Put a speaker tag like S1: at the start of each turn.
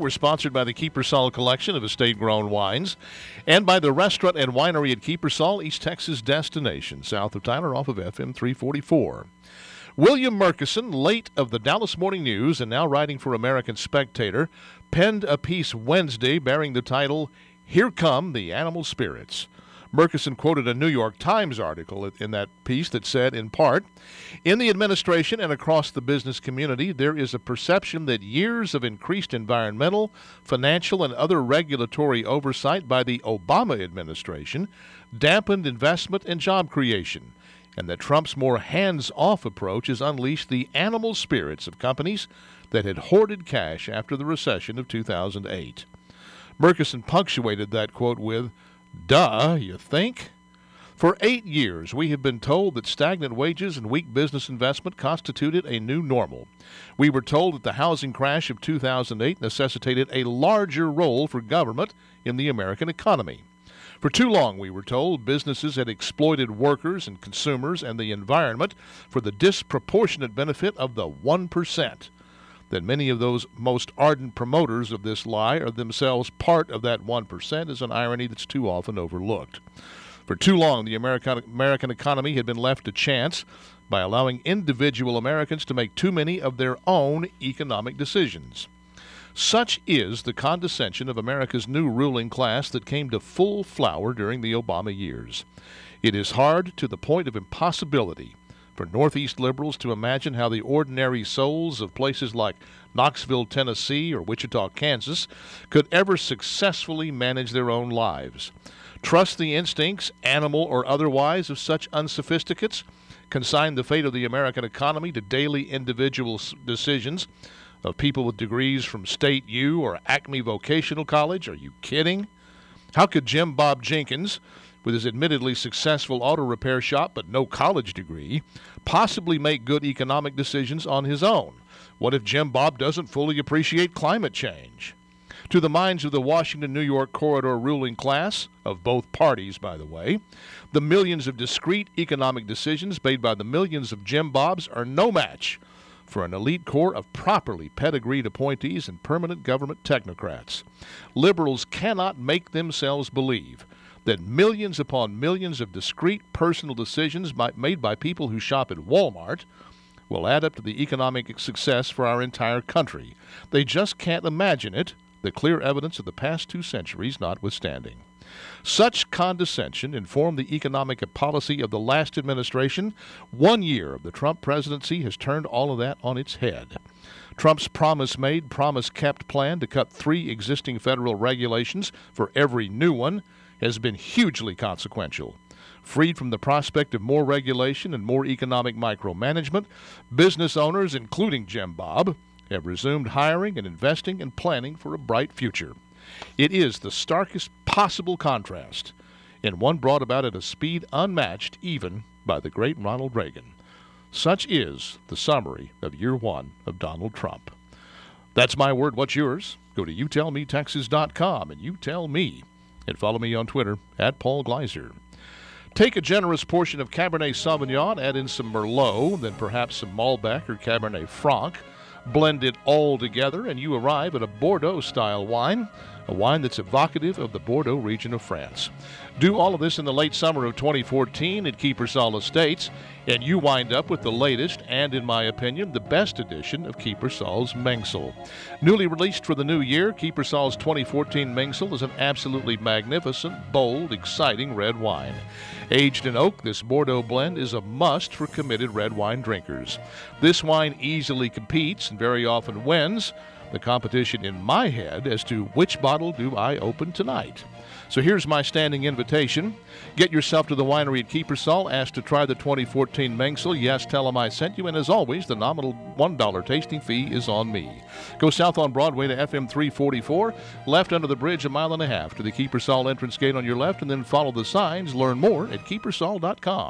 S1: We're sponsored by the Kiepersol Collection of estate grown wines and by the restaurant and winery at Kiepersol, East Texas destination, south of Tyler off of FM 344. William Murchison, late of the Dallas Morning News and now writing for American Spectator, penned a piece Wednesday bearing the title, Here Come the Animal Spirits. Murchison quoted a New York Times article in that piece that said, in part, In the administration and across the business community, there is a perception that years of increased environmental, financial, and other regulatory oversight by the Obama administration dampened investment and job creation, and that Trump's more hands off approach has unleashed the animal spirits of companies that had hoarded cash after the recession of 2008. Murchison punctuated that quote with, Duh, you think? For eight years, we have been told that stagnant wages and weak business investment constituted a new normal. We were told that the housing crash of 2008 necessitated a larger role for government in the American economy. For too long, we were told, businesses had exploited workers and consumers and the environment for the disproportionate benefit of the 1% that many of those most ardent promoters of this lie are themselves part of that 1% is an irony that's too often overlooked. For too long, the American, American economy had been left to chance by allowing individual Americans to make too many of their own economic decisions. Such is the condescension of America's new ruling class that came to full flower during the Obama years. It is hard to the point of impossibility for Northeast liberals to imagine how the ordinary souls of places like Knoxville, Tennessee, or Wichita, Kansas, could ever successfully manage their own lives. Trust the instincts, animal or otherwise, of such unsophisticates? Consign the fate of the American economy to daily individual decisions of people with degrees from State U or Acme Vocational College? Are you kidding? How could Jim Bob Jenkins, with his admittedly successful auto repair shop but no college degree, possibly make good economic decisions on his own? What if Jim Bob doesn't fully appreciate climate change? To the minds of the Washington New York corridor ruling class, of both parties, by the way, the millions of discrete economic decisions made by the millions of Jim Bobs are no match for an elite corps of properly pedigreed appointees and permanent government technocrats. Liberals cannot make themselves believe that millions upon millions of discrete personal decisions made by people who shop at Walmart will add up to the economic success for our entire country. They just can't imagine it, the clear evidence of the past two centuries notwithstanding. Such condescension informed the economic policy of the last administration. One year of the Trump presidency has turned all of that on its head. Trump's promise made, promise kept plan to cut three existing federal regulations for every new one has been hugely consequential. Freed from the prospect of more regulation and more economic micromanagement, business owners, including Jim Bob, have resumed hiring and investing and planning for a bright future. It is the starkest possible contrast, and one brought about at a speed unmatched even by the great Ronald Reagan. Such is the summary of year one of Donald Trump. That's my word. What's yours? Go to youtellmetexas.com and you tell me and follow me on Twitter at Paul Gleiser. Take a generous portion of Cabernet Sauvignon, add in some Merlot, then perhaps some Malbec or Cabernet Franc. Blend it all together, and you arrive at a Bordeaux style wine, a wine that's evocative of the Bordeaux region of France. Do all of this in the late summer of 2014 at Kiepersol Estates, and you wind up with the latest and, in my opinion, the best edition of Kiepersol's Mengsel. Newly released for the new year, Kiepersol's 2014 Mengsel is an absolutely magnificent, bold, exciting red wine. Aged in oak, this Bordeaux blend is a must for committed red wine drinkers. This wine easily competes and very often wins the competition in my head as to which bottle do I open tonight. So here's my standing invitation. Get yourself to the winery at Kiepersol. Ask to try the 2014 Mengsel. Yes, tell them I sent you. And as always, the nominal $1 tasting fee is on me. Go south on Broadway to FM 344, left under the bridge a mile and a half to the Kiepersol entrance gate on your left, and then follow the signs. Learn more at kiepersol.com.